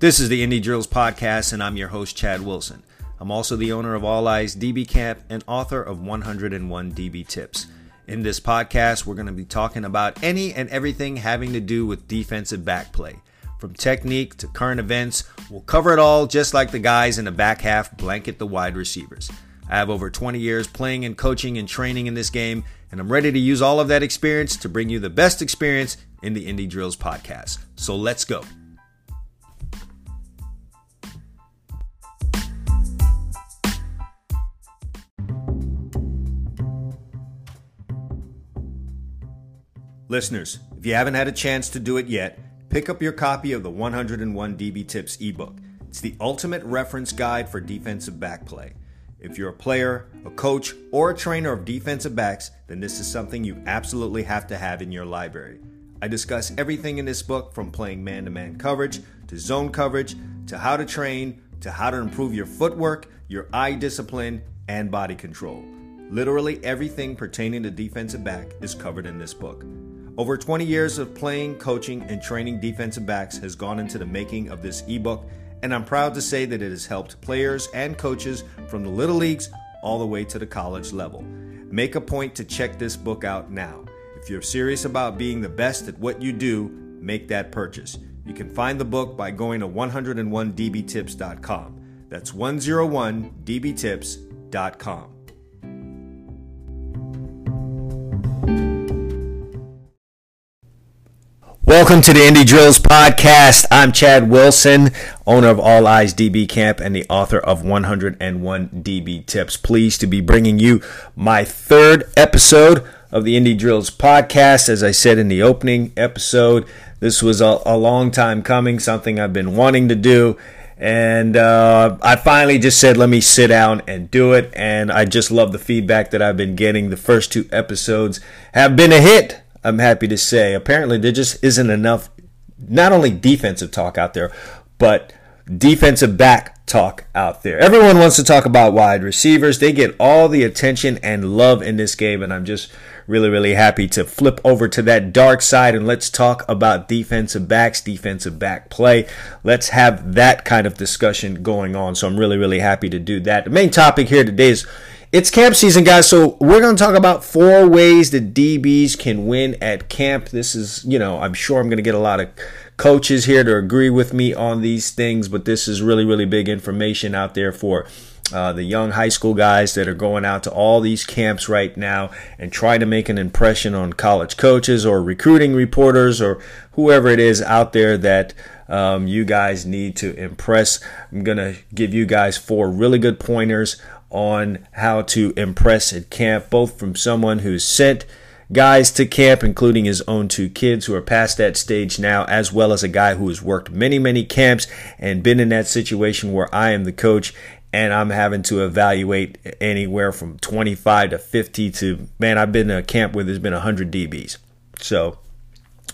This is the Indie Drills Podcast, and I'm your host, Chad Wilson. I'm also the owner of All Eyes DB Camp and author of 101 DB Tips. In this podcast, we're going to be talking about any and everything having to do with defensive back play. From technique to current events, we'll cover it all just like the guys in the back half blanket the wide receivers. I have over 20 years playing and coaching and training in this game, and I'm ready to use all of that experience to bring you the best experience in the Indie Drills podcast. So let's go. Listeners, if you haven't had a chance to do it yet, pick up your copy of the 101 DB Tips ebook. It's the ultimate reference guide for defensive back play. If you're a player, a coach, or a trainer of defensive backs, then this is something you absolutely have to have in your library. I discuss everything in this book from playing man to man coverage to zone coverage to how to train to how to improve your footwork, your eye discipline, and body control. Literally everything pertaining to defensive back is covered in this book. Over 20 years of playing, coaching, and training defensive backs has gone into the making of this ebook, and I'm proud to say that it has helped players and coaches from the little leagues all the way to the college level. Make a point to check this book out now. If you're serious about being the best at what you do, make that purchase. You can find the book by going to 101dbtips.com. That's 101dbtips.com. Welcome to the Indie Drills podcast. I'm Chad Wilson, owner of All Eyes DB Camp and the author of 101 DB Tips. Pleased to be bringing you my third episode of the Indie Drills podcast. As I said in the opening episode, this was a, a long time coming, something I've been wanting to do. And uh, I finally just said, let me sit down and do it. And I just love the feedback that I've been getting. The first two episodes have been a hit. I'm happy to say. Apparently, there just isn't enough, not only defensive talk out there, but defensive back talk out there. Everyone wants to talk about wide receivers. They get all the attention and love in this game, and I'm just really, really happy to flip over to that dark side and let's talk about defensive backs, defensive back play. Let's have that kind of discussion going on. So I'm really, really happy to do that. The main topic here today is it's camp season, guys. So we're going to talk about four ways that DBs can win at camp. This is, you know, I'm sure I'm going to get a lot of coaches here to agree with me on these things, but this is really, really big information out there for uh, the young high school guys that are going out to all these camps right now and trying to make an impression on college coaches or recruiting reporters or whoever it is out there that um, you guys need to impress. I'm going to give you guys four really good pointers on how to impress at camp, both from someone who's sent guys to camp, including his own two kids who are past that stage now, as well as a guy who has worked many, many camps and been in that situation where I am the coach and I'm having to evaluate anywhere from 25 to 50 to, man, I've been in a camp where there's been 100 DBs. So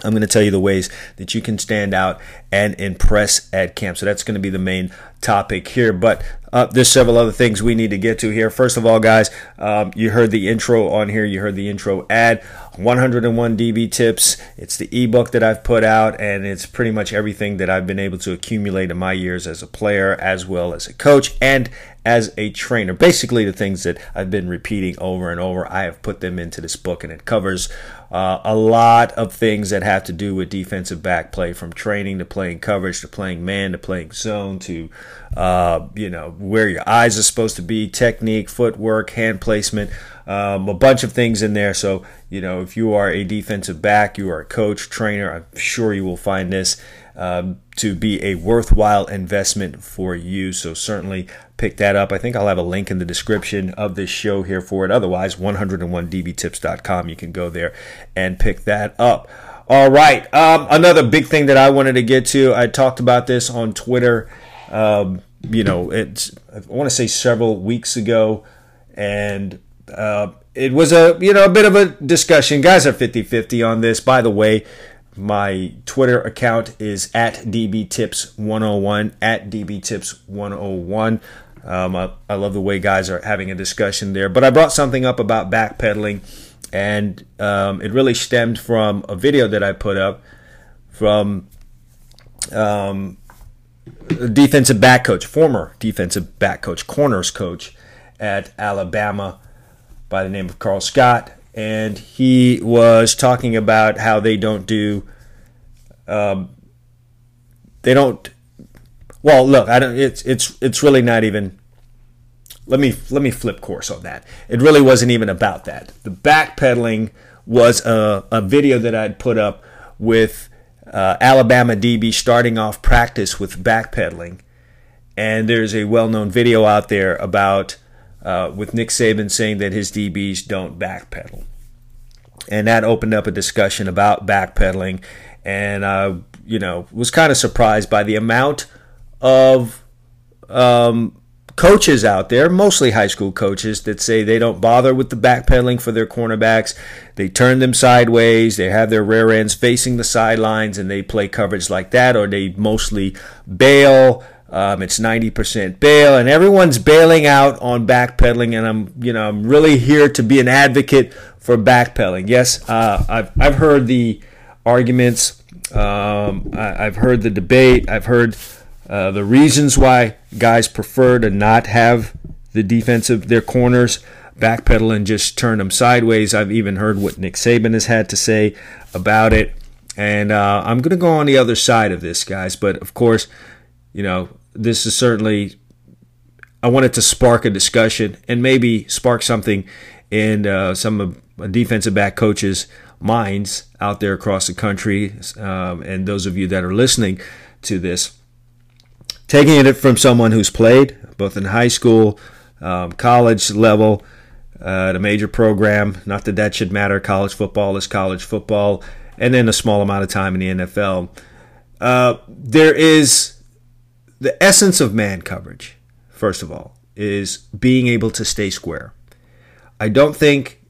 I'm going to tell you the ways that you can stand out and impress at camp. So that's going to be the main topic here. But uh, there's several other things we need to get to here. First of all, guys, um, you heard the intro on here. You heard the intro ad. 101 DB tips. It's the ebook that I've put out, and it's pretty much everything that I've been able to accumulate in my years as a player, as well as a coach, and as a trainer. Basically, the things that I've been repeating over and over, I have put them into this book, and it covers uh, a lot of things that have to do with defensive back play, from training to playing coverage to playing man to playing zone to uh, you know where your eyes are supposed to be, technique, footwork, hand placement, um, a bunch of things in there. So you know if you are a defensive back, you are a coach, trainer, I'm sure you will find this um, to be a worthwhile investment for you. So certainly pick that up. I think I'll have a link in the description of this show here for it. Otherwise, 101dbtips.com. You can go there and pick that up. All right. Um, another big thing that I wanted to get to. I talked about this on Twitter. Um, you know, it's I want to say several weeks ago, and uh, it was a you know a bit of a discussion. Guys are 50-50 on this. By the way, my Twitter account is at dbtips101 at dbtips101. Um, I, I, love the way guys are having a discussion there. But I brought something up about backpedaling, and um, it really stemmed from a video that I put up from um, defensive back coach, former defensive back coach, corners coach at Alabama by the name of Karl Scott, and he was talking about how they don't do, um, they don't. Well, look, I don't. It's it's it's really not even. Let me let me flip course on that. It really wasn't even about that. The backpedaling was a, a video that I'd put up with uh, Alabama DB starting off practice with backpedaling. And there's a well known video out there about uh, with Nick Saban saying that his DBs don't backpedal. And that opened up a discussion about backpedaling. And, uh, you know, was kind of surprised by the amount of um, coaches out there, mostly high school coaches, that say they don't bother with the backpedaling for their cornerbacks. They turn them sideways, they have their rear ends facing the sidelines, and they play coverage like that, or they mostly bail. Um, it's 90% bail, and everyone's bailing out on backpedaling. And I'm, you know, I'm really here to be an advocate for backpedaling. Yes, uh, I've I've heard the arguments. Um, I, I've heard the debate. I've heard uh, the reasons why guys prefer to not have the defensive their corners backpedal and just turn them sideways. I've even heard what Nick Saban has had to say about it, and uh, I'm going to go on the other side of this, guys. But of course, you know this is certainly. I wanted to spark a discussion and maybe spark something in uh, some of defensive back coaches' minds out there across the country, um, and those of you that are listening to this taking it from someone who's played both in high school, um, college level, uh, a major program. Not that that should matter. College football is college football, and then a small amount of time in the NFL. Uh, there is the essence of man coverage. First of all, is being able to stay square. I don't think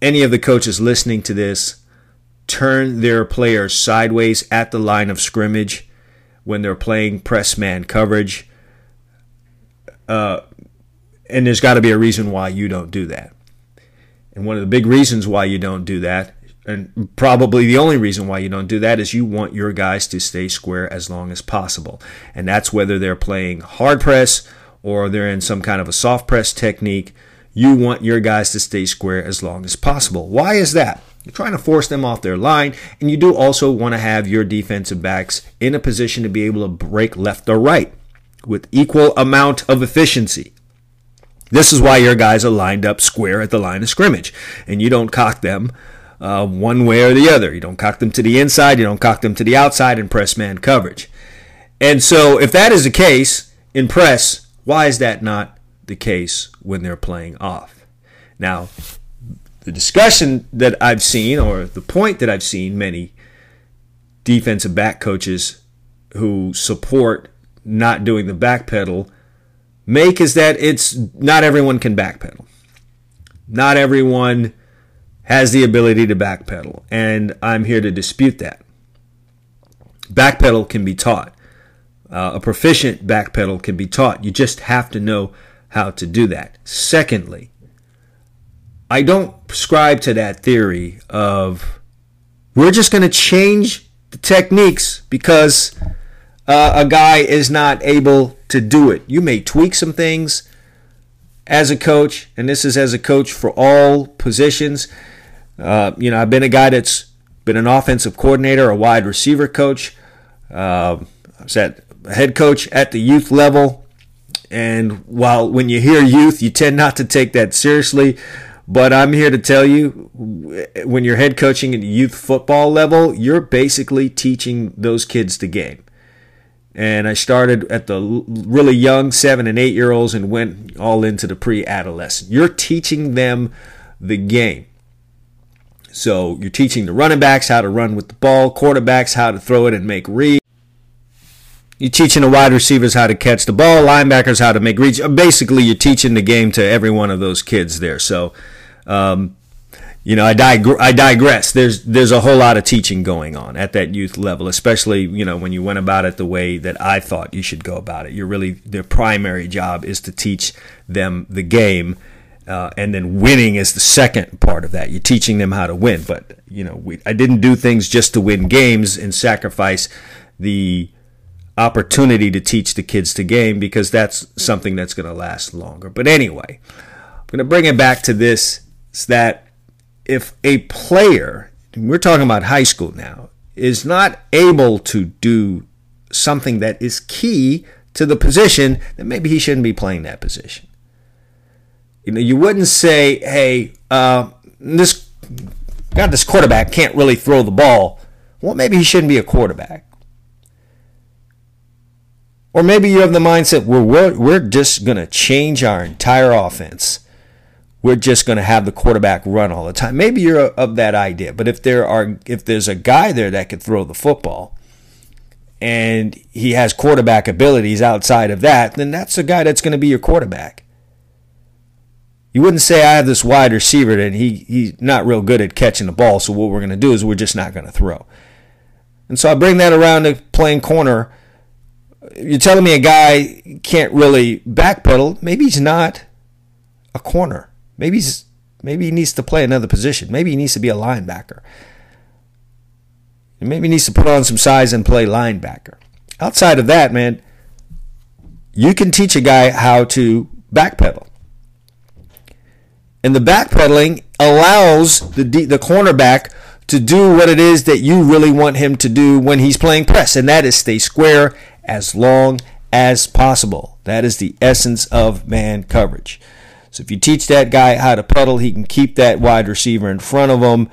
any of the coaches listening to this turn their players sideways at the line of scrimmage when they're playing press man coverage. Uh, and there's got to be a reason why you don't do that. And one of the big reasons why you don't do that, and probably the only reason why you don't do that, is you want your guys to stay square as long as possible. And that's whether they're playing hard press or they're in some kind of a soft press technique. You want your guys to stay square as long as possible. Why is that? You're trying to force them off their line, and you do also want to have your defensive backs in a position to be able to break left or right with equal amount of efficiency. This is why your guys are lined up square at the line of scrimmage, and you don't cock them uh, one way or the other. You don't cock them to the inside, you don't cock them to the outside in press man coverage. And so, if that is the case in press, why is that not the case when they're playing off? Now, the discussion that I've seen, or the point that I've seen many defensive back coaches who support not doing the back pedal make is that it's not everyone can backpedal. Not everyone has the ability to backpedal, and I'm here to dispute that. Backpedal can be taught. Uh, a proficient backpedal can be taught. You just have to know how to do that. Secondly, I don't subscribe to that theory of we're just going to change the techniques because uh, a guy is not able to do it. You may tweak some things as a coach, and this is as a coach for all positions. Uh, you know, I've been a guy that's been an offensive coordinator, a wide receiver coach. Uh, I was at head coach at the youth level. And while when you hear youth, you tend not to take that seriously. But I'm here to tell you when you're head coaching at the youth football level, you're basically teaching those kids the game. And I started at the really young seven and eight year olds and went all into the pre adolescent. You're teaching them the game. So you're teaching the running backs how to run with the ball, quarterbacks how to throw it and make reads. You're teaching the wide receivers how to catch the ball, linebackers how to make reads. Basically, you're teaching the game to every one of those kids there. So um, you know, I, dig- I digress. There's there's a whole lot of teaching going on at that youth level, especially you know when you went about it the way that I thought you should go about it. You're really their primary job is to teach them the game, uh, and then winning is the second part of that. You're teaching them how to win. But you know, we, I didn't do things just to win games and sacrifice the opportunity to teach the kids the game because that's something that's going to last longer. But anyway, I'm going to bring it back to this is that if a player, we're talking about high school now, is not able to do something that is key to the position, then maybe he shouldn't be playing that position. You know, you wouldn't say, "Hey, uh, this God, this quarterback can't really throw the ball." Well, maybe he shouldn't be a quarterback. Or maybe you have the mindset where we're, we're just going to change our entire offense. We're just going to have the quarterback run all the time. Maybe you're of that idea. But if there are if there's a guy there that could throw the football and he has quarterback abilities outside of that, then that's a guy that's going to be your quarterback. You wouldn't say I have this wide receiver and he he's not real good at catching the ball, so what we're going to do is we're just not going to throw. And so I bring that around to playing corner you're telling me a guy can't really backpedal. Maybe he's not a corner. Maybe he's maybe he needs to play another position. Maybe he needs to be a linebacker. Maybe he needs to put on some size and play linebacker. Outside of that, man, you can teach a guy how to backpedal. And the backpedaling allows the the cornerback to do what it is that you really want him to do when he's playing press, and that is stay square as long as possible. That is the essence of man coverage. So if you teach that guy how to pedal, he can keep that wide receiver in front of him.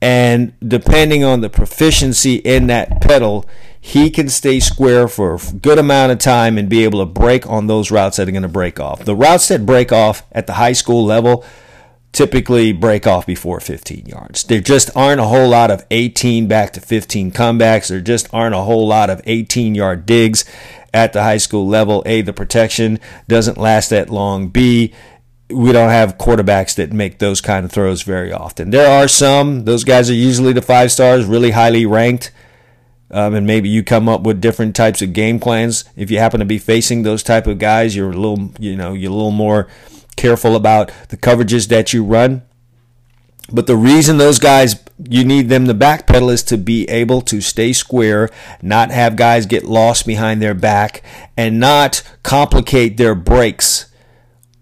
And depending on the proficiency in that pedal, he can stay square for a good amount of time and be able to break on those routes that are going to break off. The routes that break off at the high school level, typically break off before 15 yards. There just aren't a whole lot of 18 back to 15 comebacks. There just aren't a whole lot of 18 yard digs at the high school level. A, the protection doesn't last that long. B, we don't have quarterbacks that make those kind of throws very often. There are some. Those guys are usually the five stars, really highly ranked. Um, and maybe you come up with different types of game plans. If you happen to be facing those type of guys, you're a little, you know, you're a little more careful about the coverages that you run. But the reason those guys, you need them to backpedal is to be able to stay square, not have guys get lost behind their back, and not complicate their breaks.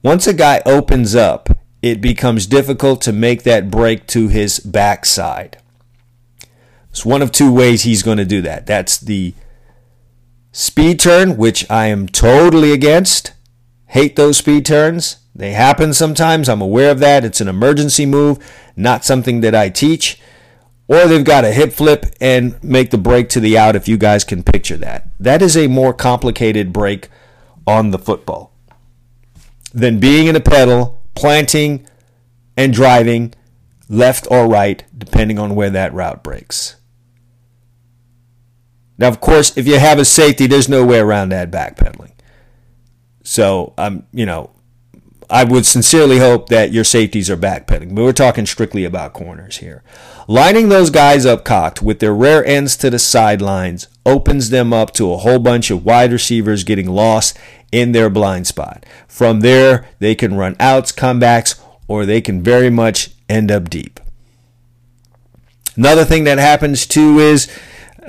Once a guy opens up, it becomes difficult to make that break to his backside. It's one of two ways he's going to do that. That's the speed turn, which I am totally against. Hate those speed turns. They happen sometimes. I'm aware of that. It's an emergency move, not something that I teach. Or they've got a hip flip and make the break to the out if you guys can picture that. That is a more complicated break on the football than being in a pedal, planting, and driving left or right, depending on where that route breaks. Now, of course, if you have a safety, there's no way around that backpedaling. So I'm, um, you know, I would sincerely hope that your safeties are backpedaling, but we're talking strictly about corners here. Lining those guys up cocked with their rear ends to the sidelines opens them up to a whole bunch of wide receivers getting lost in their blind spot. From there, they can run outs, comebacks, or they can very much end up deep. Another thing that happens too is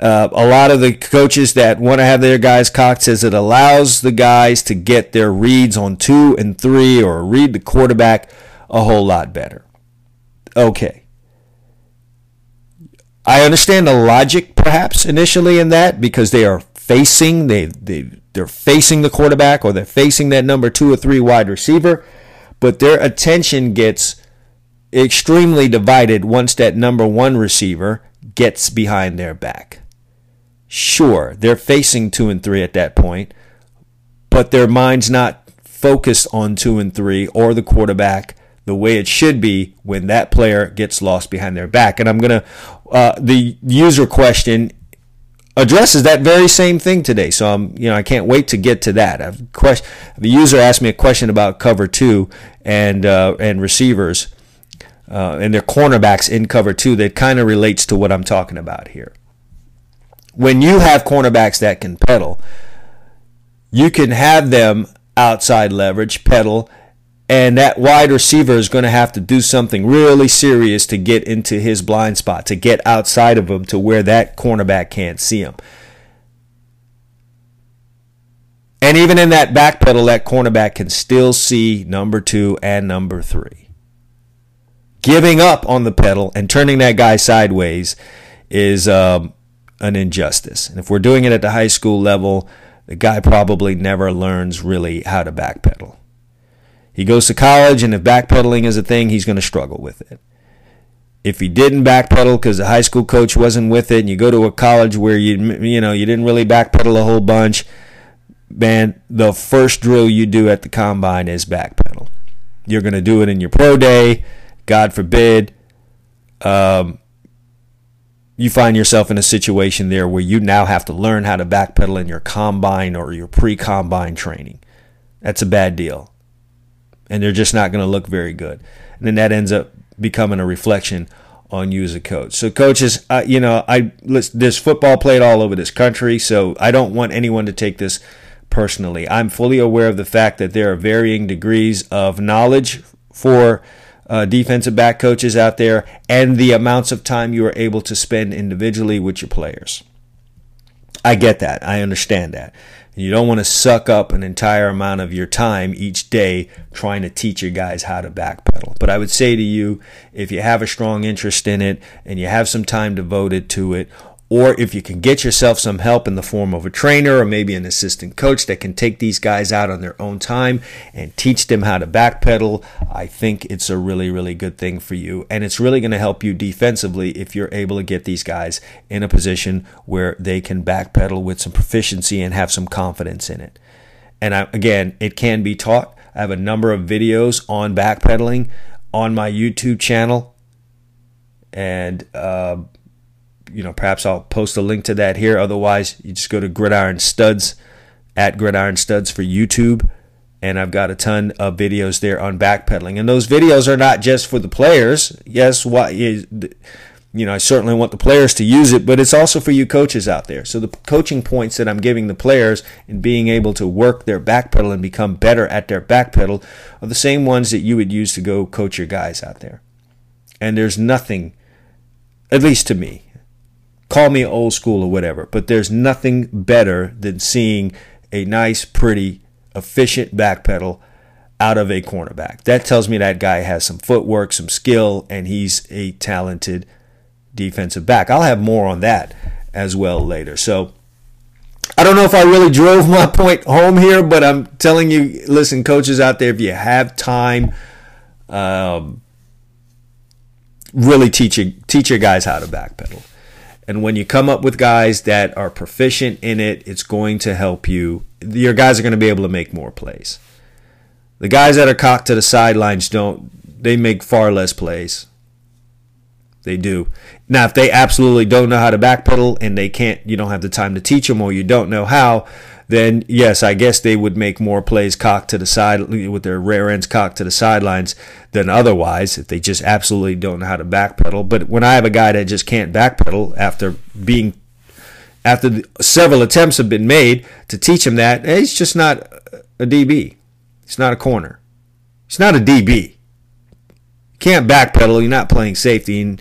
uh, a lot of the coaches that want to have their guys cocked says it allows the guys to get their reads on two and three or read the quarterback a whole lot better. Okay. I understand the logic perhaps initially in that because they are facing they they they're facing the quarterback or they're facing that number 2 or 3 wide receiver, but their attention gets extremely divided once that number 1 receiver gets behind their back. Sure, they're facing two and three at that point, but their mind's not focused on two and three or the quarterback the way it should be when that player gets lost behind their back. And I'm going to, uh, the user question addresses that very same thing today. So I'm, you know, I can't wait to get to that. I've question, the user asked me a question about cover two and, uh, and receivers, uh, and their cornerbacks in cover two that kind of relates to what I'm talking about here when you have cornerbacks that can pedal, you can have them outside leverage, pedal, and that wide receiver is going to have to do something really serious to get into his blind spot, to get outside of him to where that cornerback can't see him. And even in that back pedal, that cornerback can still see number two and number three. Giving up on the pedal and turning that guy sideways is um, an injustice. And if we're doing it at the high school level, the guy probably never learns really how to backpedal. He goes to college, and if backpedaling is a thing, he's going to struggle with it. If he didn't backpedal because the high school coach wasn't with it, and you go to a college where you you know you didn't really backpedal a whole bunch, man, the first drill you do at the combine is backpedal. You're going to do it in your pro day. God forbid, um, you find yourself in a situation there where you now have to learn how to backpedal in your combine or your pre combine training. That's a bad deal. And they're just not going to look very good. And then that ends up becoming a reflection on you as a coach. So, coaches, uh, you know, I there's football played all over this country, so I don't want anyone to take this personally. I'm fully aware of the fact that there are varying degrees of knowledge for uh, defensive back coaches out there and the amounts of time you are able to spend individually with your players. I get that. I understand that. You don't want to suck up an entire amount of your time each day trying to teach your guys how to backpedal. But I would say to you, if you have a strong interest in it and you have some time devoted to it, or if you can get yourself some help in the form of a trainer or maybe an assistant coach that can take these guys out on their own time and teach them how to backpedal, I think it's a really, really good thing for you. And it's really going to help you defensively if you're able to get these guys in a position where they can backpedal with some proficiency and have some confidence in it. And I, again, it can be taught. I have a number of videos on backpedaling on my YouTube channel. And, uh, you know, perhaps I'll post a link to that here. Otherwise, you just go to Gridiron Studs at Gridiron Studs for YouTube. And I've got a ton of videos there on backpedaling. And those videos are not just for the players. Yes, what you know, I certainly want the players to use it, but it's also for you coaches out there. So the coaching points that I'm giving the players in being able to work their backpedal and become better at their backpedal are the same ones that you would use to go coach your guys out there. And there's nothing, at least to me, call me old school or whatever, but there's nothing better than seeing a nice, pretty, efficient backpedal out of a cornerback. That tells me that guy has some footwork, some skill, and he's a talented defensive back. I'll have more on that as well later. So I don't know if I really drove my point home here, but I'm telling you, listen, coaches out there, if you have time, um, really teach your, teach your guys how to backpedal. And when you come up with guys that are proficient in it, it's going to help you. Your guys are going to be able to make more plays. The guys that are cocked to the sidelines don't, they make far less plays. They do. Now, if they absolutely don't know how to backpedal and they can't, you don't have the time to teach them or you don't know how, then yes, I guess they would make more plays cocked to the side with their rear ends cocked to the sidelines than otherwise if they just absolutely don't know how to backpedal. But when I have a guy that just can't backpedal after being after several attempts have been made to teach him that, eh, he's just not a DB. He's not a corner. He's not a DB. You can't backpedal. You're not playing safety. And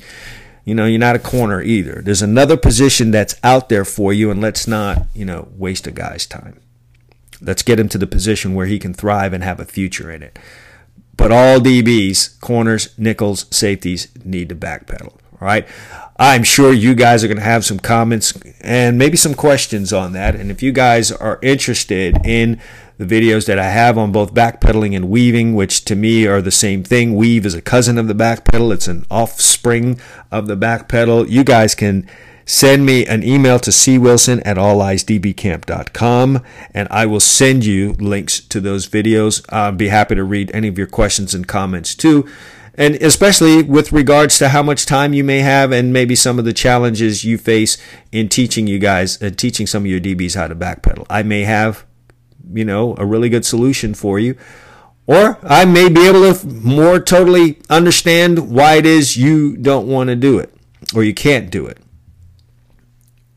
you know, you're not a corner either. There's another position that's out there for you, and let's not, you know, waste a guy's time. Let's get him to the position where he can thrive and have a future in it. But all DBs, corners, nickels, safeties need to backpedal. Right. I'm sure you guys are going to have some comments and maybe some questions on that. And if you guys are interested in the videos that I have on both backpedaling and weaving, which to me are the same thing. Weave is a cousin of the backpedal, it's an offspring of the backpedal. You guys can send me an email to cwilson at alleyesdbcamp.com and I will send you links to those videos. I'll be happy to read any of your questions and comments too. And especially with regards to how much time you may have and maybe some of the challenges you face in teaching you guys, uh, teaching some of your DBs how to backpedal. I may have you know, a really good solution for you. Or I may be able to more totally understand why it is you don't want to do it or you can't do it.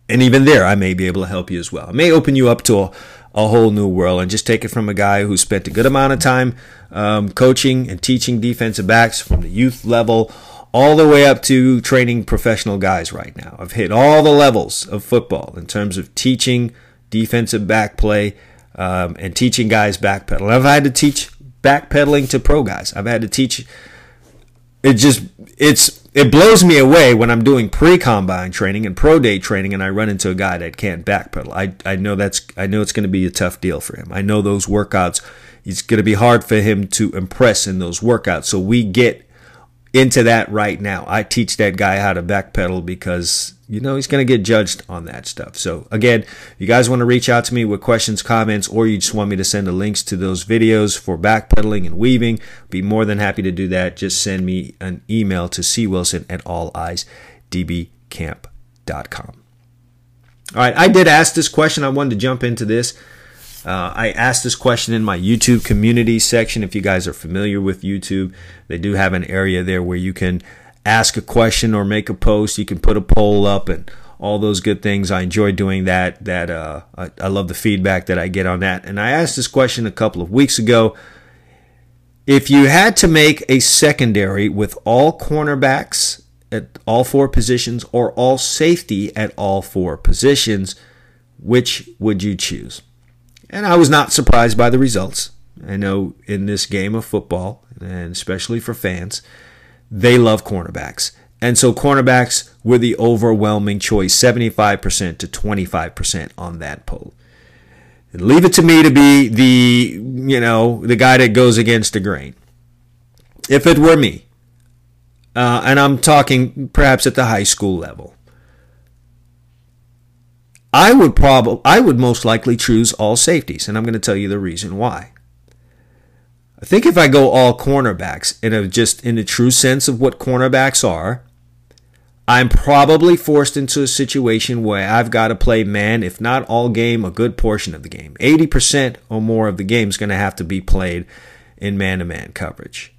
And even there, I may be able to help you as well. I may open you up to a, a whole new world and just take it from a guy who spent a good amount of time um, coaching and teaching defensive backs from the youth level all the way up to training professional guys right now. I've hit all the levels of football in terms of teaching defensive back play um, and teaching guys backpedal. I've had to teach backpedaling to pro guys. I've had to teach. It just it's it blows me away when I'm doing pre combine training and pro day training, and I run into a guy that can't backpedal. I I know that's I know it's going to be a tough deal for him. I know those workouts. It's going to be hard for him to impress in those workouts. So we get into that right now. I teach that guy how to backpedal because you know he's going to get judged on that stuff. So again, you guys want to reach out to me with questions, comments, or you just want me to send the links to those videos for backpedaling and weaving, be more than happy to do that. Just send me an email to cwilson at alleyesdbcamp.com. All right, I did ask this question. I wanted to jump into this. Uh, I asked this question in my YouTube community section. If you guys are familiar with YouTube, they do have an area there where you can ask a question or make a post. You can put a poll up and all those good things. I enjoy doing that. That uh, I, I love the feedback that I get on that. And I asked this question a couple of weeks ago. If you had to make a secondary with all cornerbacks at all four positions or all safety at all four positions, which would you choose? And I was not surprised by the results. I know in this game of football, and especially for fans, they love cornerbacks. And so cornerbacks were the overwhelming choice, 75% to 25% on that poll. And leave it to me to be the, you know, the guy that goes against the grain. If it were me, uh, and I'm talking perhaps at the high school level, I would probably I would most likely choose all safeties, and I'm going to tell you the reason why. I think if I go all cornerbacks in a just in the true sense of what cornerbacks are, I'm probably forced into a situation where I've got to play man, if not all game, a good portion of the game. 80% or more of the game is going to have to be played in man to man coverage.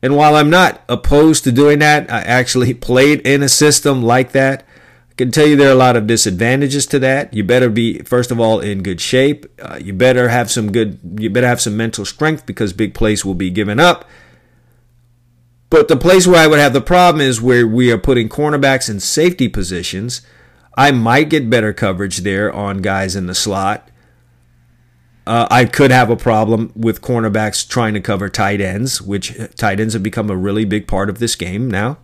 And while I'm not opposed to doing that, I actually played in a system like that. Can tell you there are a lot of disadvantages to that. You better be, first of all, in good shape. Uh, you better have some good, you better have some mental strength because big plays will be given up. But the place where I would have the problem is where we are putting cornerbacks in safety positions. I might get better coverage there on guys in the slot. Uh, I could have a problem with cornerbacks trying to cover tight ends, which tight ends have become a really big part of this game now.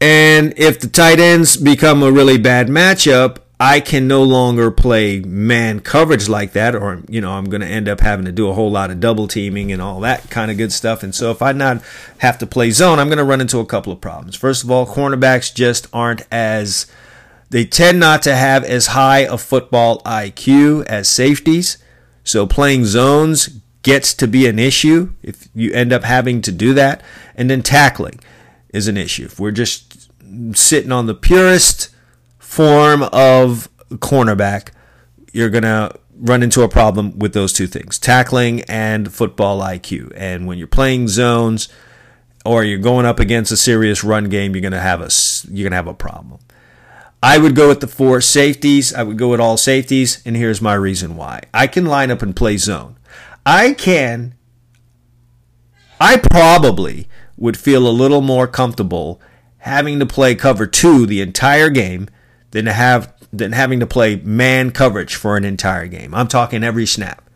And if the tight ends become a really bad matchup, I can no longer play man coverage like that, or, you know, I'm going to end up having to do a whole lot of double teaming and all that kind of good stuff. And so if I not have to play zone, I'm going to run into a couple of problems. First of all, cornerbacks just aren't as, they tend not to have as high a football IQ as safeties. So playing zones gets to be an issue if you end up having to do that. And then tackling is an issue. If we're just sitting on the purest form of cornerback, you're going to run into a problem with those two things tackling and football IQ. And when you're playing zones or you're going up against a serious run game, you're going to have a, you're going to have a problem. I would go with the four safeties. I would go with all safeties. And here's my reason why I can line up and play zone. I can, I probably would feel a little more comfortable having to play cover two the entire game than to have than having to play man coverage for an entire game. I'm talking every snap.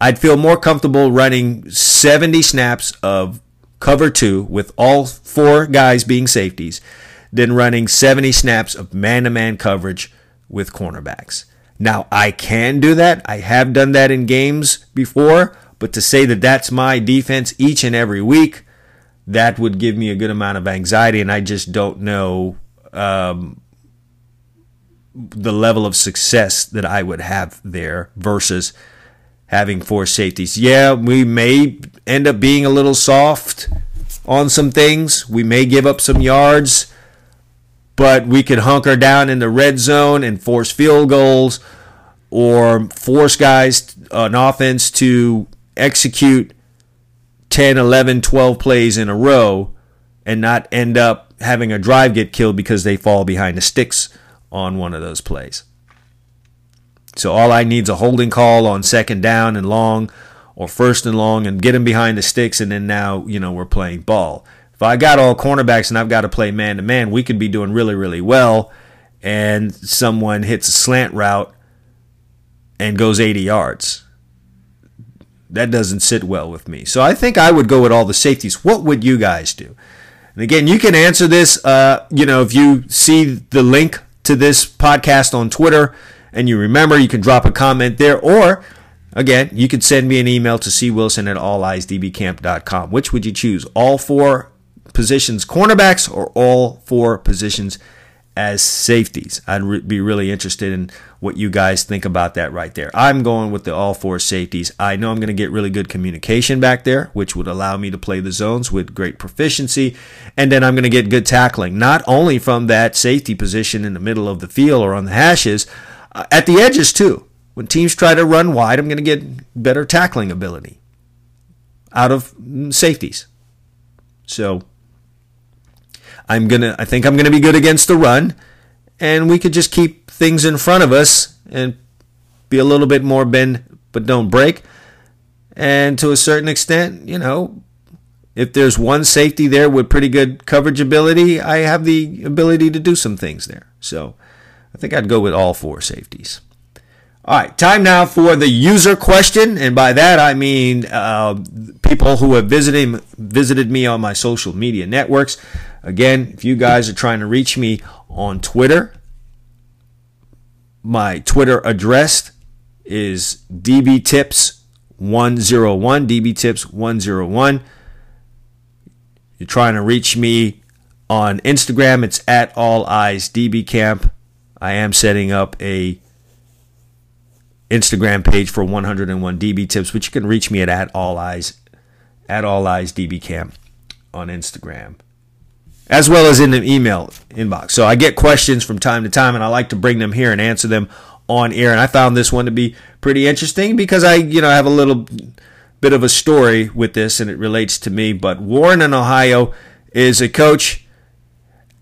I'd feel more comfortable running 70 snaps of cover two with all four guys being safeties than running 70 snaps of man to man coverage with cornerbacks. Now, I can do that. I have done that in games before, but to say that that's my defense each and every week, that would give me a good amount of anxiety, and I just don't know um, the level of success that I would have there versus having four safeties. Yeah, we may end up being a little soft on some things. We may give up some yards, but we could hunker down in the red zone and force field goals or force guys an offense to execute 10, 11, 12 plays in a row and not end up having a drive get killed because they fall behind the sticks on one of those plays. So all I need is a holding call on second down and long or first and long and get them behind the sticks and then now, you know, we're playing ball. If I got all cornerbacks and I've got to play man to man, we could be doing really, really well and someone hits a slant route and goes 80 yards. That doesn't sit well with me. So I think I would go with all the safeties. What would you guys do? And again, you can answer this, uh, you know, if you see the link to this podcast on Twitter and you remember, you can drop a comment there. Or, again, you can send me an email to cwilson at alleyesdbcamp.com. Which would you choose? All four positions cornerbacks or all four positions as safeties. I'd re- be really interested in what you guys think about that right there. I'm going with the all four safeties. I know I'm going to get really good communication back there, which would allow me to play the zones with great proficiency. And then I'm going to get good tackling, not only from that safety position in the middle of the field or on the hashes, uh, at the edges too. When teams try to run wide, I'm going to get better tackling ability out of mm, safeties. So I'm gonna. I think I'm gonna be good against the run, and we could just keep things in front of us and be a little bit more bend but don't break. And to a certain extent, you know, if there's one safety there with pretty good coverage ability, I have the ability to do some things there. So I think I'd go with all four safeties. All right, time now for the user question, and by that I mean uh, people who have visited visited me on my social media networks. Again, if you guys are trying to reach me on Twitter, my Twitter address is dbtips101, dbtips101. You're trying to reach me on Instagram, it's at all eyes dbcamp. I am setting up a Instagram page for 101 DB tips, but you can reach me at, at all eyes at all eyes dbcamp on Instagram as well as in the email inbox. So I get questions from time to time, and I like to bring them here and answer them on air. And I found this one to be pretty interesting because I, you know, have a little bit of a story with this, and it relates to me. But Warren in Ohio is a coach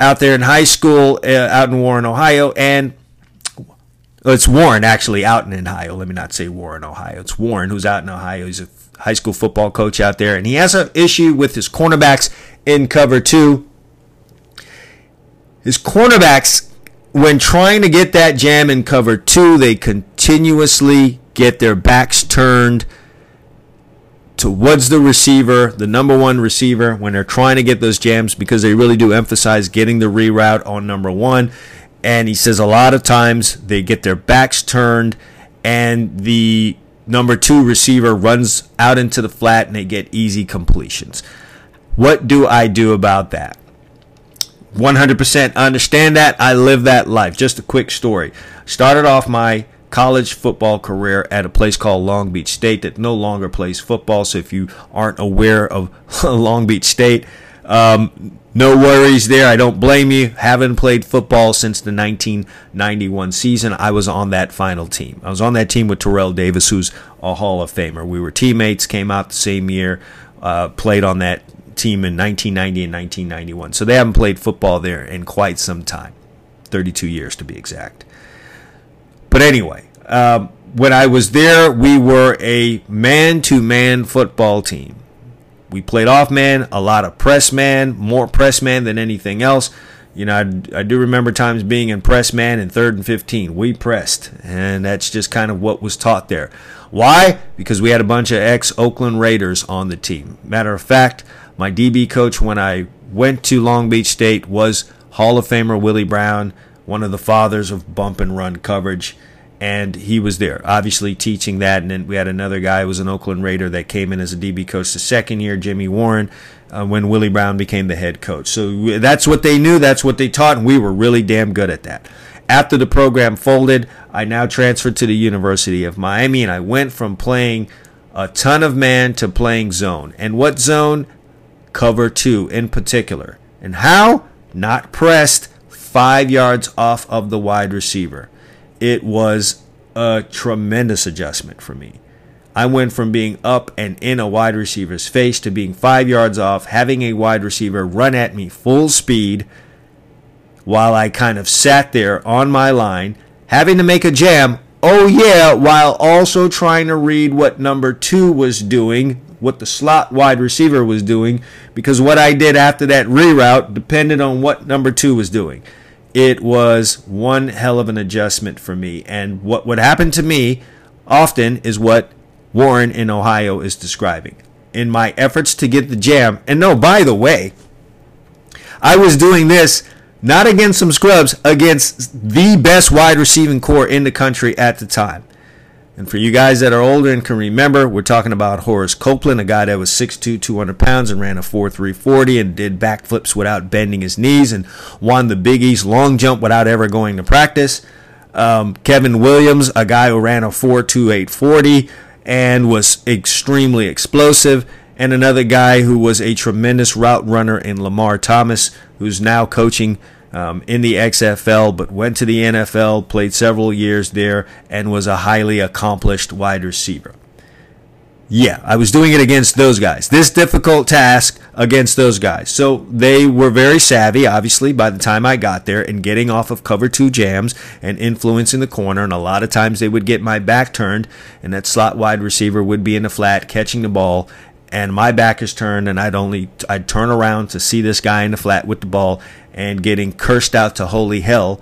out there in high school, uh, out in Warren, Ohio, and it's Warren actually out in Ohio. Let me not say Warren, Ohio. It's Warren who's out in Ohio. He's a high school football coach out there, and he has an issue with his cornerbacks in cover two his cornerbacks, when trying to get that jam in cover two, they continuously get their backs turned towards the receiver, the number one receiver, when they're trying to get those jams because they really do emphasize getting the reroute on number one. And he says a lot of times they get their backs turned and the number two receiver runs out into the flat and they get easy completions. What do I do about that? 100% understand that. I live that life. Just a quick story. Started off my college football career at a place called Long Beach State that no longer plays football. So if you aren't aware of Long Beach State, um, no worries there. I don't blame you. Haven't played football since the 1991 season. I was on that final team. I was on that team with Terrell Davis, who's a Hall of Famer. We were teammates, came out the same year, uh, played on that team in 1990 and 1991. So they haven't played football there in quite some time 32 years to be exact. But anyway, um, when I was there, we were a man to man football team. We played off man, a lot of press man, more press man than anything else. You know, I, I do remember times being in press man in third and 15. We pressed, and that's just kind of what was taught there. Why? Because we had a bunch of ex Oakland Raiders on the team. Matter of fact, my DB coach when I went to Long Beach State was Hall of Famer Willie Brown, one of the fathers of bump and run coverage. And he was there, obviously teaching that. And then we had another guy who was an Oakland Raider that came in as a DB coach the second year, Jimmy Warren, uh, when Willie Brown became the head coach. So that's what they knew, that's what they taught, and we were really damn good at that. After the program folded, I now transferred to the University of Miami, and I went from playing a ton of man to playing zone. And what zone? Cover two in particular. And how? Not pressed five yards off of the wide receiver. It was a tremendous adjustment for me. I went from being up and in a wide receiver's face to being five yards off, having a wide receiver run at me full speed while I kind of sat there on my line, having to make a jam. Oh, yeah, while also trying to read what number two was doing what the slot wide receiver was doing because what I did after that reroute depended on what number two was doing. It was one hell of an adjustment for me. And what would happen to me often is what Warren in Ohio is describing. In my efforts to get the jam, and no, by the way, I was doing this not against some scrubs, against the best wide receiving corps in the country at the time. And for you guys that are older and can remember, we're talking about Horace Copeland, a guy that was 6'2, 200 pounds and ran a 4'340 and did backflips without bending his knees and won the Big East long jump without ever going to practice. Um, Kevin Williams, a guy who ran a 4'2, and was extremely explosive. And another guy who was a tremendous route runner in Lamar Thomas, who's now coaching um, in the XFL, but went to the NFL, played several years there, and was a highly accomplished wide receiver. Yeah, I was doing it against those guys. This difficult task against those guys. So they were very savvy, obviously, by the time I got there and getting off of cover two jams and influencing the corner. And a lot of times they would get my back turned, and that slot wide receiver would be in the flat catching the ball. And my back is turned, and I'd only I'd turn around to see this guy in the flat with the ball, and getting cursed out to holy hell,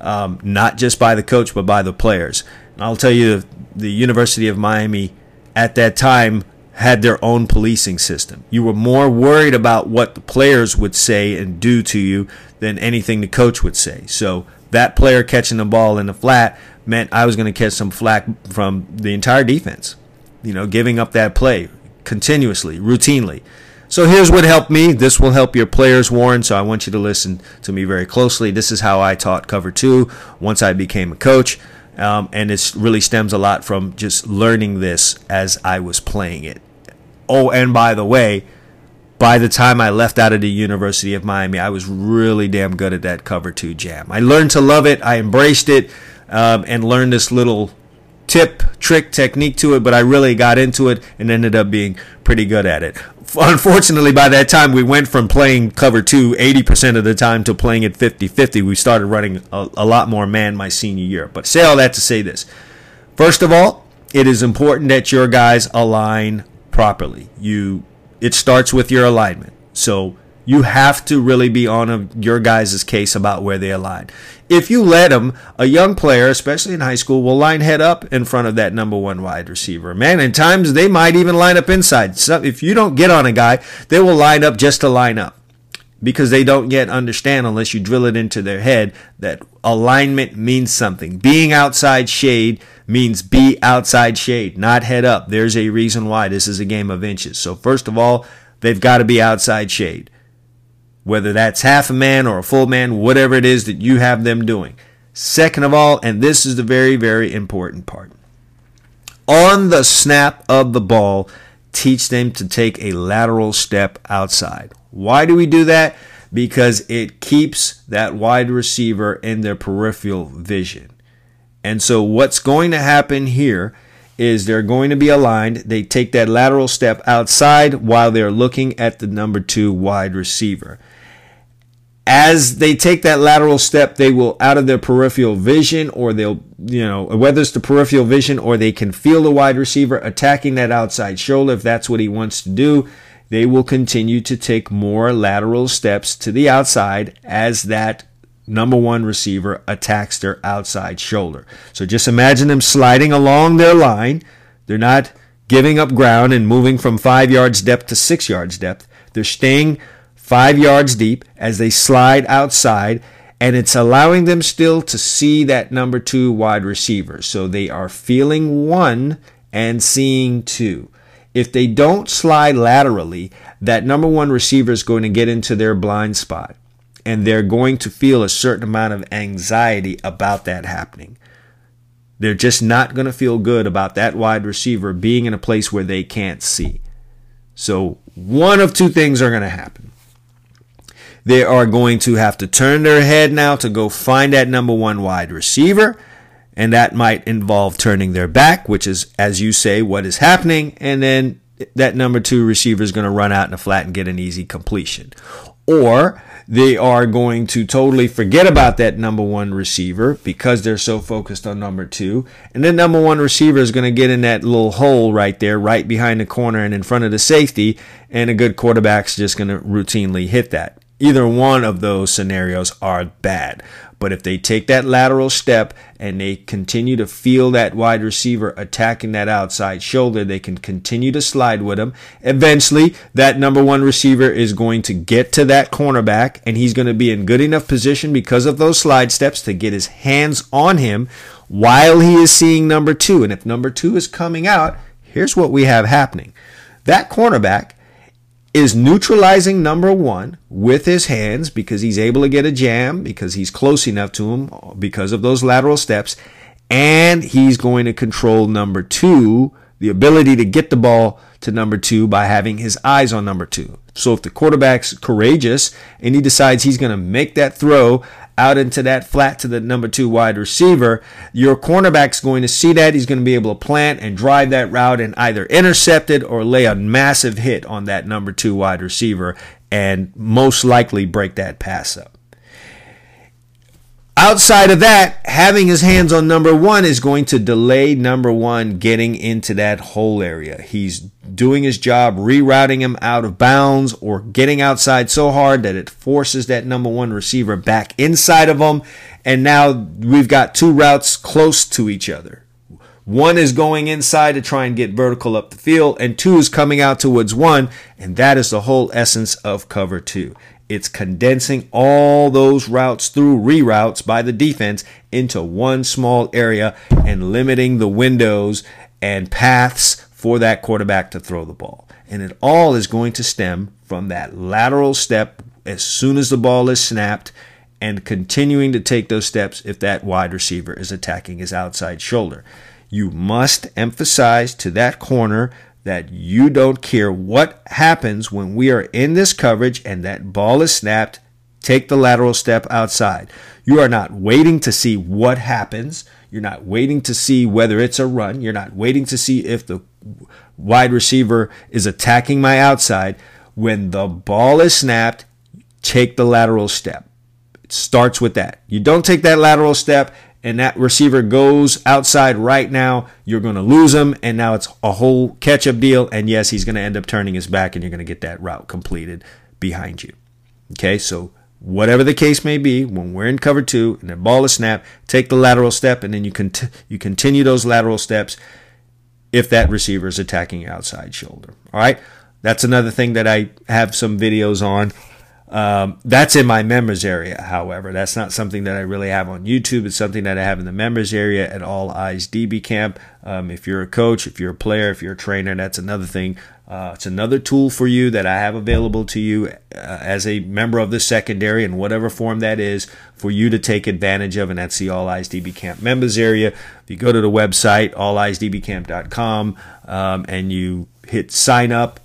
um, not just by the coach, but by the players. And I'll tell you, the University of Miami at that time had their own policing system. You were more worried about what the players would say and do to you than anything the coach would say. So that player catching the ball in the flat meant I was going to catch some flack from the entire defense. You know, giving up that play continuously, routinely. So here's what helped me. This will help your players, Warren. So I want you to listen to me very closely. This is how I taught cover two once I became a coach. Um, and it really stems a lot from just learning this as I was playing it. Oh, and by the way, by the time I left out of the University of Miami, I was really damn good at that cover two jam. I learned to love it. I embraced it um, and learned this little tip, trick, technique to it, but I really got into it and ended up being pretty good at it unfortunately, by that time, we went from playing cover two 80% of the time to playing it 50 50. We started running a, a, lot more man my senior year. But say all that to say this. First of all, it is important that your guys align properly. You, it starts with your alignment. So you have to really be on a, your guys' case about where they align. If you let them, a young player, especially in high school, will line head up in front of that number one wide receiver. Man, in times they might even line up inside. So if you don't get on a guy, they will line up just to line up because they don't yet understand unless you drill it into their head that alignment means something. Being outside shade means be outside shade, not head up. There's a reason why this is a game of inches. So first of all, they've got to be outside shade whether that's half a man or a full man, whatever it is that you have them doing. Second of all, and this is the very, very important part on the snap of the ball, teach them to take a lateral step outside. Why do we do that? Because it keeps that wide receiver in their peripheral vision. And so, what's going to happen here is they're going to be aligned. They take that lateral step outside while they're looking at the number two wide receiver. As they take that lateral step, they will out of their peripheral vision, or they'll, you know, whether it's the peripheral vision or they can feel the wide receiver attacking that outside shoulder if that's what he wants to do. They will continue to take more lateral steps to the outside as that number one receiver attacks their outside shoulder. So just imagine them sliding along their line. They're not giving up ground and moving from five yards depth to six yards depth. They're staying five yards deep as they slide outside, and it's allowing them still to see that number two wide receiver. So they are feeling one and seeing two. If they don't slide laterally, that number one receiver is going to get into their blind spot and they're going to feel a certain amount of anxiety about that happening. They're just not going to feel good about that wide receiver being in a place where they can't see. So, one of two things are going to happen. They are going to have to turn their head now to go find that number one wide receiver. And that might involve turning their back, which is, as you say, what is happening. And then that number two receiver is going to run out in the flat and get an easy completion. Or they are going to totally forget about that number one receiver because they're so focused on number two. And then number one receiver is going to get in that little hole right there, right behind the corner and in front of the safety. And a good quarterback's just going to routinely hit that. Either one of those scenarios are bad. But if they take that lateral step and they continue to feel that wide receiver attacking that outside shoulder, they can continue to slide with him. Eventually, that number one receiver is going to get to that cornerback and he's going to be in good enough position because of those slide steps to get his hands on him while he is seeing number two. And if number two is coming out, here's what we have happening. That cornerback is neutralizing number one with his hands because he's able to get a jam because he's close enough to him because of those lateral steps. And he's going to control number two, the ability to get the ball to number two by having his eyes on number two. So if the quarterback's courageous and he decides he's going to make that throw out into that flat to the number two wide receiver, your cornerback's going to see that. He's going to be able to plant and drive that route and either intercept it or lay a massive hit on that number two wide receiver and most likely break that pass up. Outside of that, having his hands on number one is going to delay number one getting into that hole area. He's doing his job, rerouting him out of bounds or getting outside so hard that it forces that number one receiver back inside of him. And now we've got two routes close to each other. One is going inside to try and get vertical up the field, and two is coming out towards one, and that is the whole essence of cover two. It's condensing all those routes through reroutes by the defense into one small area and limiting the windows and paths for that quarterback to throw the ball. And it all is going to stem from that lateral step as soon as the ball is snapped and continuing to take those steps if that wide receiver is attacking his outside shoulder. You must emphasize to that corner that you don't care what happens when we are in this coverage and that ball is snapped, take the lateral step outside. You are not waiting to see what happens. You're not waiting to see whether it's a run. You're not waiting to see if the wide receiver is attacking my outside. When the ball is snapped, take the lateral step. It starts with that. You don't take that lateral step and that receiver goes outside right now, you're going to lose him. And now it's a whole catch up deal. And yes, he's going to end up turning his back and you're going to get that route completed behind you. Okay, so whatever the case may be, when we're in cover two and the ball is snapped, take the lateral step and then you, cont- you continue those lateral steps if that receiver is attacking outside shoulder. All right, that's another thing that I have some videos on um, that's in my members area, however. That's not something that I really have on YouTube. It's something that I have in the members area at All Eyes DB Camp. Um, if you're a coach, if you're a player, if you're a trainer, that's another thing. Uh, it's another tool for you that I have available to you uh, as a member of the secondary in whatever form that is for you to take advantage of. And that's the All Eyes DB Camp members area. If you go to the website, all eyes alleyesdbcamp.com, um, and you hit sign up,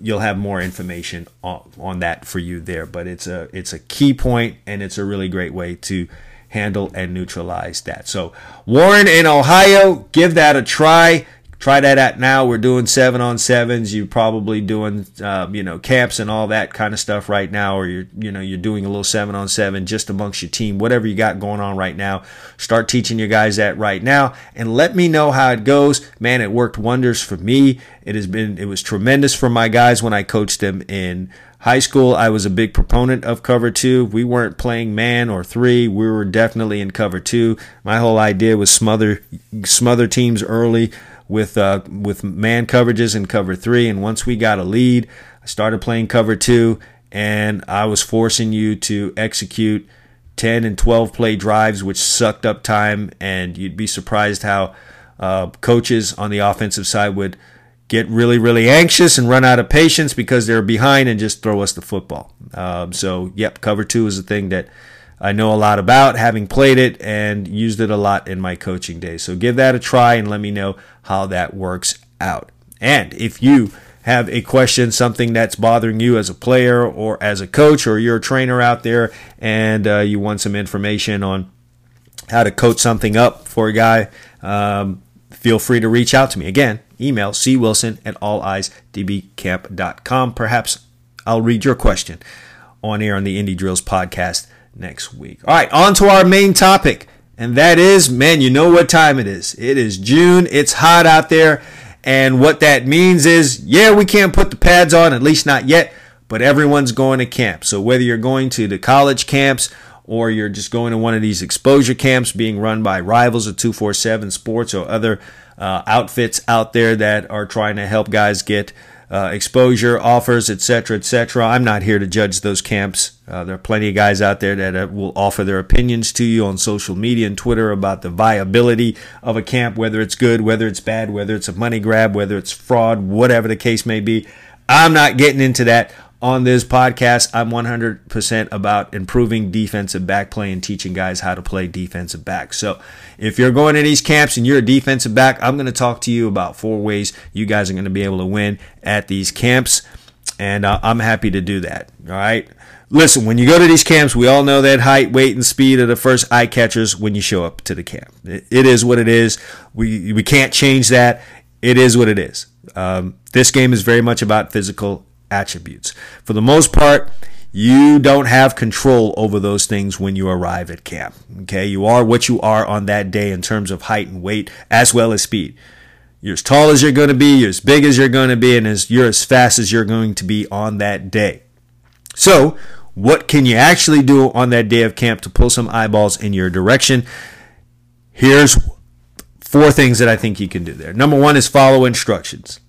you'll have more information on, on that for you there. But it's a it's a key point and it's a really great way to handle and neutralize that. So Warren in Ohio, give that a try try that out now. We're doing seven on sevens. You're probably doing, uh, you know, camps and all that kind of stuff right now, or you're, you know, you're doing a little seven on seven just amongst your team, whatever you got going on right now. Start teaching your guys that right now and let me know how it goes. Man, it worked wonders for me. It has been, it was tremendous for my guys when I coached them in high school. I was a big proponent of cover two. We weren't playing man or three. We were definitely in cover two. My whole idea was smother, smother teams early with uh, with man coverages in cover three. And once we got a lead, I started playing cover two, and I was forcing you to execute 10 and 12 play drives, which sucked up time. And you'd be surprised how uh, coaches on the offensive side would get really, really anxious and run out of patience because they're behind and just throw us the football. Um, so, yep, cover two is a thing that I know a lot about, having played it and used it a lot in my coaching days. So give that a try and let me know how that works out. And if you have a question, something that's bothering you as a player or as a coach, or you're a trainer out there and uh, you want some information on how to coach something up for a guy, um, feel free to reach out to me. Again, email cwilson at alleyesdbcamp.com. Perhaps I'll read your question on air on the Indie Drills podcast next week. All right, on to our main topic. And that is, man, you know what time it is. It is June. It's hot out there. And what that means is, yeah, we can't put the pads on, at least not yet, but everyone's going to camp. So whether you're going to the college camps or you're just going to one of these exposure camps being run by rivals of 247 Sports or other uh, outfits out there that are trying to help guys get uh, exposure offers, etc., etc. I'm not here to judge those camps. Uh, there are plenty of guys out there that uh, will offer their opinions to you on social media and Twitter about the viability of a camp, whether it's good, whether it's bad, whether it's a money grab, whether it's fraud, whatever the case may be. I'm not getting into that on this podcast. I'm 100% about improving defensive back play and teaching guys how to play defensive back. So if you're going to these camps and you're a defensive back, I'm going to talk to you about four ways you guys are going to be able to win at these camps. And uh, I'm happy to do that. All right. Listen, when you go to these camps, we all know that height, weight, and speed are the first eye catchers when you show up to the camp. it, is what it is. We, we can't change that. It is what it is. Um, this game is very much about physical attributes. For the most part, you don't have control over those things when you arrive at camp. Okay, you are what you are on that day in terms of height and weight as well as speed. You're as tall as you're going to be, you're as big as you're going to be, and as you're as fast as you're going to be on that day. So, what can you actually do on that day of camp to pull some eyeballs in your direction? Here's four things that I think you can do there. Number one is follow instructions.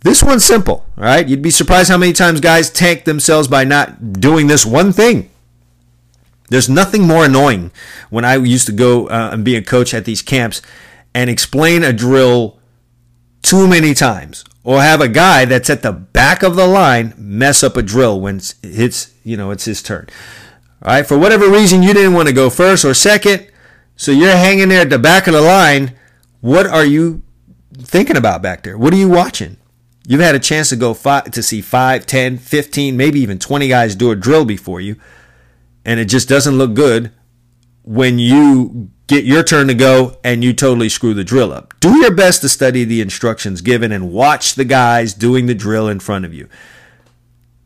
This one's simple, right? You'd be surprised how many times guys tank themselves by not doing this one thing. There's nothing more annoying when I used to go uh, and be a coach at these camps and explain a drill too many times or have a guy that's at the back of the line mess up a drill when it's you know it's his turn. All right, for whatever reason you didn't want to go first or second, so you're hanging there at the back of the line. What are you thinking about back there? What are you watching? You've had a chance to go five, to see 5, 10, 15, maybe even 20 guys do a drill before you, and it just doesn't look good when you get your turn to go and you totally screw the drill up. Do your best to study the instructions given and watch the guys doing the drill in front of you.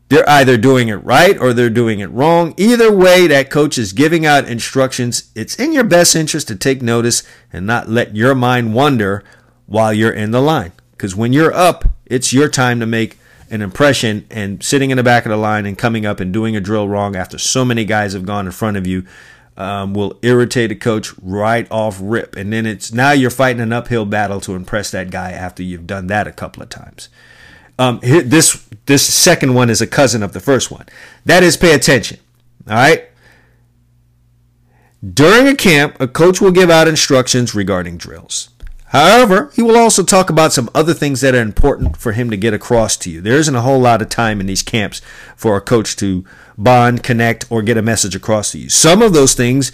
They're either doing it right or they're doing it wrong. Either way, that coach is giving out instructions. It's in your best interest to take notice and not let your mind wander while you're in the line. Because when you're up, it's your time to make an impression and sitting in the back of the line and coming up and doing a drill wrong after so many guys have gone in front of you um, will irritate a coach right off rip. And then it's now you're fighting an uphill battle to impress that guy after you've done that a couple of times. Um, this this second one is a cousin of the first one. That is pay attention. All right. During a camp, a coach will give out instructions regarding drills. However, he will also talk about some other things that are important for him to get across to you. There isn't a whole lot of time in these camps for a coach to bond, connect, or get a message across to you. Some of those things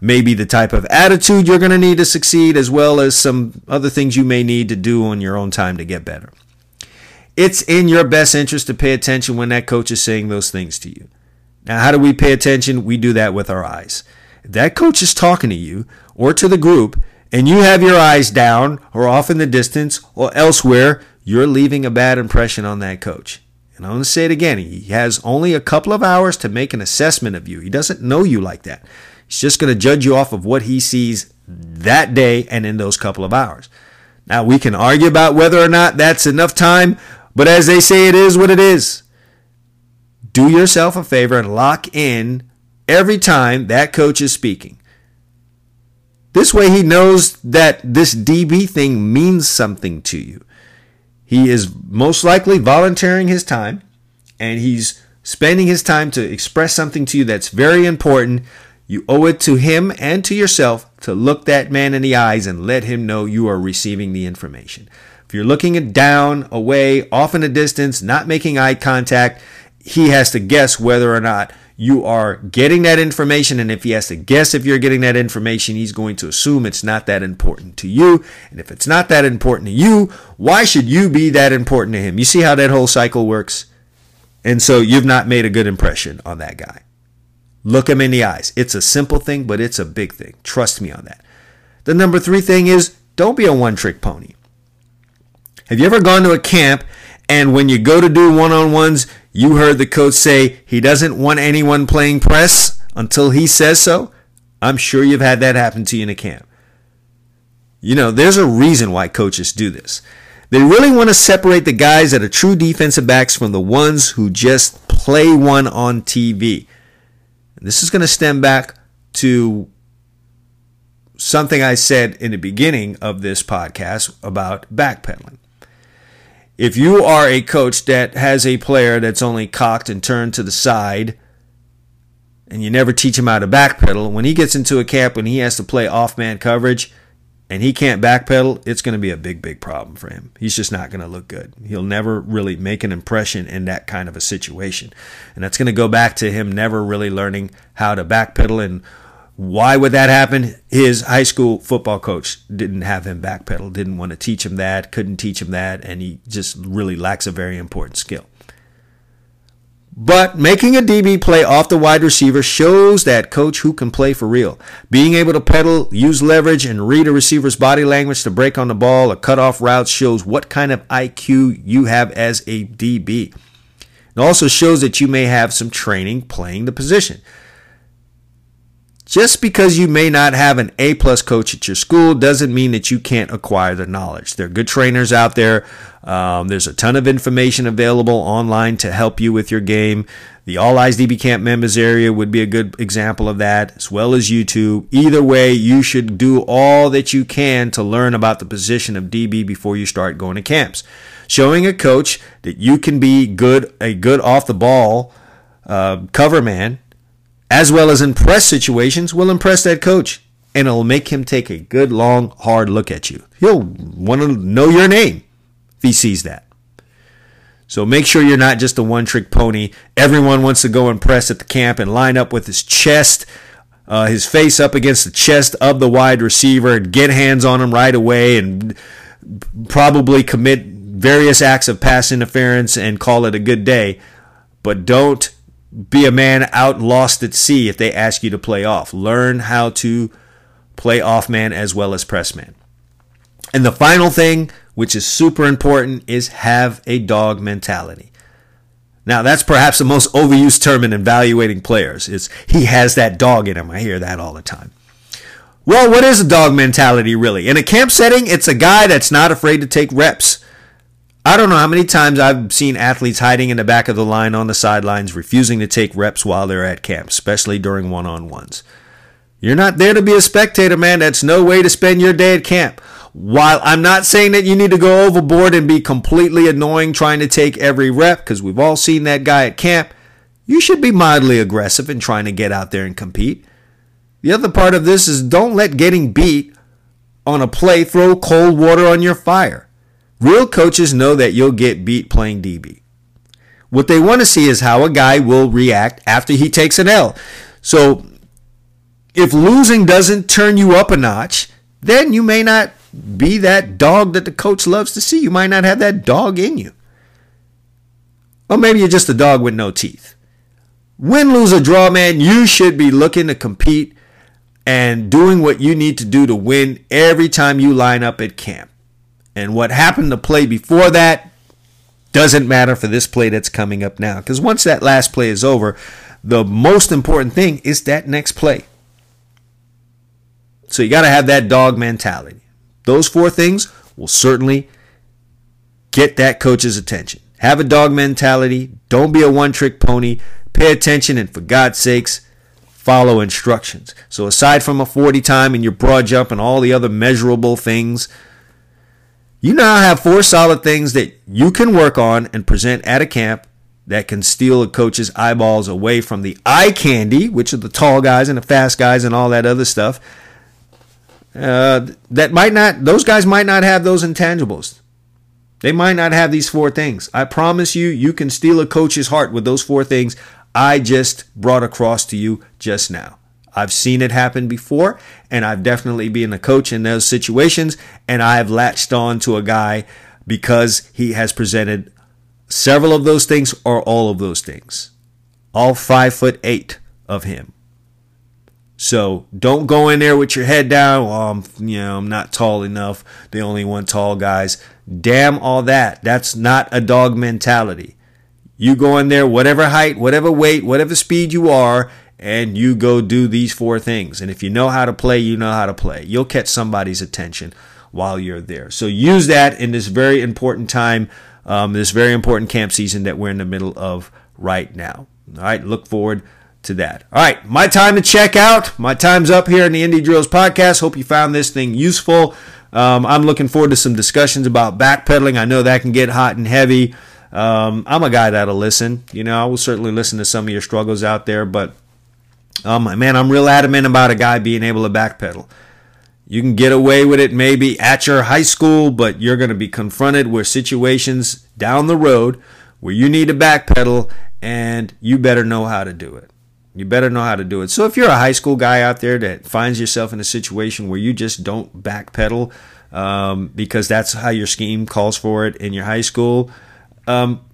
may be the type of attitude you're going to need to succeed, as well as some other things you may need to do on your own time to get better. It's in your best interest to pay attention when that coach is saying those things to you. Now, how do we pay attention? We do that with our eyes. If that coach is talking to you or to the group, and you have your eyes down or off in the distance or elsewhere, you're leaving a bad impression on that coach. And I'm going to say it again. He has only a couple of hours to make an assessment of you. He doesn't know you like that. He's just going to judge you off of what he sees that day and in those couple of hours. Now, we can argue about whether or not that's enough time, but as they say, it is what it is. Do yourself a favor and lock in every time that coach is speaking. This way, he knows that this DB thing means something to you. He is most likely volunteering his time and he's spending his time to express something to you that's very important. You owe it to him and to yourself to look that man in the eyes and let him know you are receiving the information. If you're looking down, away, off in a distance, not making eye contact, he has to guess whether or not you are getting that information. And if he has to guess if you're getting that information, he's going to assume it's not that important to you. And if it's not that important to you, why should you be that important to him? You see how that whole cycle works? And so you've not made a good impression on that guy. Look him in the eyes. It's a simple thing, but it's a big thing. Trust me on that. The number three thing is don't be a one trick pony. Have you ever gone to a camp and when you go to do one on ones, you heard the coach say he doesn't want anyone playing press until he says so. I'm sure you've had that happen to you in a camp. You know, there's a reason why coaches do this. They really want to separate the guys that are true defensive backs from the ones who just play one on TV. This is going to stem back to something I said in the beginning of this podcast about backpedaling. If you are a coach that has a player that's only cocked and turned to the side, and you never teach him how to backpedal, when he gets into a camp and he has to play off man coverage and he can't backpedal, it's going to be a big, big problem for him. He's just not going to look good. He'll never really make an impression in that kind of a situation. And that's going to go back to him never really learning how to backpedal and why would that happen? His high school football coach didn't have him backpedal, didn't want to teach him that, couldn't teach him that, and he just really lacks a very important skill. But making a DB play off the wide receiver shows that coach who can play for real. Being able to pedal, use leverage, and read a receiver's body language to break on the ball or cut off routes shows what kind of IQ you have as a DB. It also shows that you may have some training playing the position. Just because you may not have an A plus coach at your school doesn't mean that you can't acquire the knowledge. There are good trainers out there. Um, there's a ton of information available online to help you with your game. The All Eyes DB Camp members area would be a good example of that, as well as YouTube. Either way, you should do all that you can to learn about the position of DB before you start going to camps. Showing a coach that you can be good, a good off the ball uh, cover man as well as in press situations, will impress that coach and it'll make him take a good, long, hard look at you. He'll want to know your name if he sees that. So make sure you're not just a one trick pony. Everyone wants to go and press at the camp and line up with his chest, uh, his face up against the chest of the wide receiver and get hands on him right away and probably commit various acts of pass interference and call it a good day. But don't be a man out lost at sea if they ask you to play off. Learn how to play off man as well as press man. And the final thing, which is super important, is have a dog mentality. Now, that's perhaps the most overused term in evaluating players. Is he has that dog in him. I hear that all the time. Well, what is a dog mentality really? In a camp setting, it's a guy that's not afraid to take reps. I don't know how many times I've seen athletes hiding in the back of the line on the sidelines, refusing to take reps while they're at camp, especially during one on ones. You're not there to be a spectator, man. That's no way to spend your day at camp. While I'm not saying that you need to go overboard and be completely annoying trying to take every rep, because we've all seen that guy at camp, you should be mildly aggressive in trying to get out there and compete. The other part of this is don't let getting beat on a play throw cold water on your fire. Real coaches know that you'll get beat playing DB. What they want to see is how a guy will react after he takes an L. So if losing doesn't turn you up a notch, then you may not be that dog that the coach loves to see. You might not have that dog in you. Or maybe you're just a dog with no teeth. Win, lose, or draw, man, you should be looking to compete and doing what you need to do to win every time you line up at camp. And what happened to play before that doesn't matter for this play that's coming up now. Because once that last play is over, the most important thing is that next play. So you got to have that dog mentality. Those four things will certainly get that coach's attention. Have a dog mentality. Don't be a one trick pony. Pay attention and, for God's sakes, follow instructions. So, aside from a 40 time and your broad jump and all the other measurable things, you now have four solid things that you can work on and present at a camp that can steal a coach's eyeballs away from the eye candy, which are the tall guys and the fast guys and all that other stuff. Uh, that might not, those guys might not have those intangibles. They might not have these four things. I promise you, you can steal a coach's heart with those four things I just brought across to you just now. I've seen it happen before, and I've definitely been a coach in those situations, and I've latched on to a guy because he has presented several of those things or all of those things. All five foot eight of him. So don't go in there with your head down. Well, I'm, you know, I'm not tall enough. They only want tall guys. Damn all that. That's not a dog mentality. You go in there, whatever height, whatever weight, whatever speed you are, and you go do these four things. And if you know how to play, you know how to play. You'll catch somebody's attention while you're there. So use that in this very important time, um, this very important camp season that we're in the middle of right now. All right, look forward to that. All right, my time to check out. My time's up here in the Indie Drills podcast. Hope you found this thing useful. Um, I'm looking forward to some discussions about backpedaling. I know that can get hot and heavy. Um, I'm a guy that'll listen. You know, I will certainly listen to some of your struggles out there, but um, man, I'm real adamant about a guy being able to backpedal. You can get away with it maybe at your high school, but you're going to be confronted with situations down the road where you need to backpedal and you better know how to do it. You better know how to do it. So if you're a high school guy out there that finds yourself in a situation where you just don't backpedal um, because that's how your scheme calls for it in your high school, um,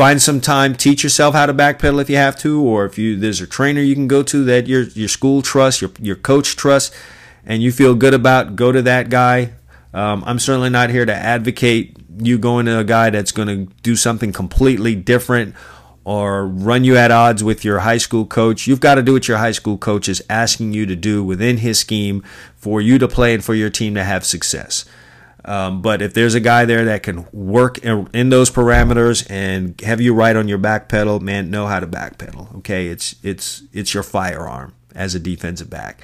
find some time, teach yourself how to backpedal if you have to, or if you there's a trainer you can go to that your your school trusts, your your coach trusts, and you feel good about, go to that guy. Um, I'm certainly not here to advocate you going to a guy that's going to do something completely different or run you at odds with your high school coach. You've got to do what your high school coach is asking you to do within his scheme for you to play and for your team to have success. Um, but if there's a guy there that can work in, in, those parameters and have you right on your back pedal, man, know how to back pedal. Okay, it's it's it's your firearm as a defensive back.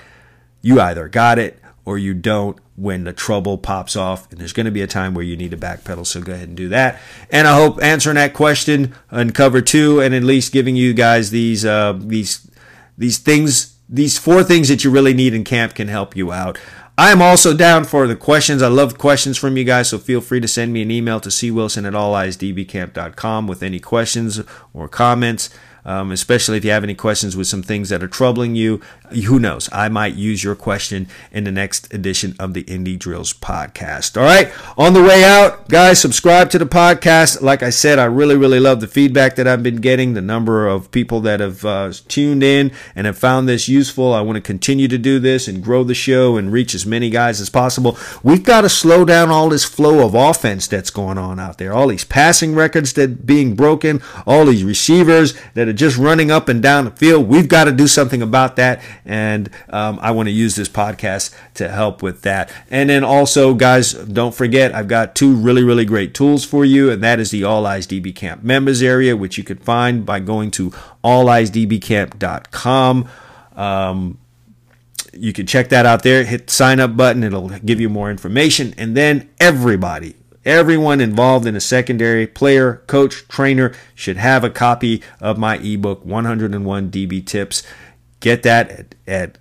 You either got it or you don't when the trouble pops off. And there's going to be a time where you need to back pedal. So go ahead and do that. And I hope answering that question on cover two and at least giving you guys these, uh, these, these things, these four things that you really need in camp can help you out. I am also down for the questions. I love questions from you guys, so feel free to send me an email to cwilson at alleyesdbcamp.com with any questions or comments um, especially if you have any questions with some things that are troubling you. Who knows? I might use your question in the next edition of the Indie Drills podcast. All right. On the way out, guys, subscribe to the podcast. Like I said, I really, really love the feedback that I've been getting, the number of people that have uh, tuned in and have found this useful. I want to continue to do this and grow the show and reach as many guys as possible. We've got to slow down all this flow of offense that's going on out there. All these passing records that being broken, all these receivers that are just running up and down the field. We've got to do something about that. And um, I want to use this podcast to help with that. And then also, guys, don't forget, I've got two really, really great tools for you. And that is the All Eyes DB Camp members area, which you can find by going to alleyesdbcamp.com. Um, you can check that out there. Hit the sign up button. It'll give you more information. And then everybody, Everyone involved in a secondary player, coach, trainer should have a copy of my ebook, 101 DB Tips. Get that at, at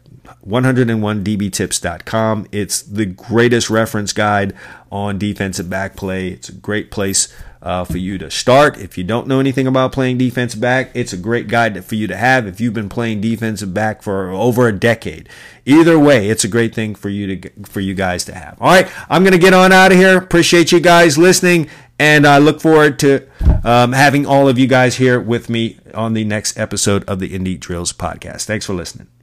101dbtips.com. It's the greatest reference guide on defensive back play. It's a great place uh, for you to start. If you don't know anything about playing defensive back, it's a great guide for you to have if you've been playing defensive back for over a decade. Either way, it's a great thing for you to for you guys to have. All right, I'm gonna get on out of here. Appreciate you guys listening, and I look forward to um, having all of you guys here with me on the next episode of the Indie Drills podcast. Thanks for listening.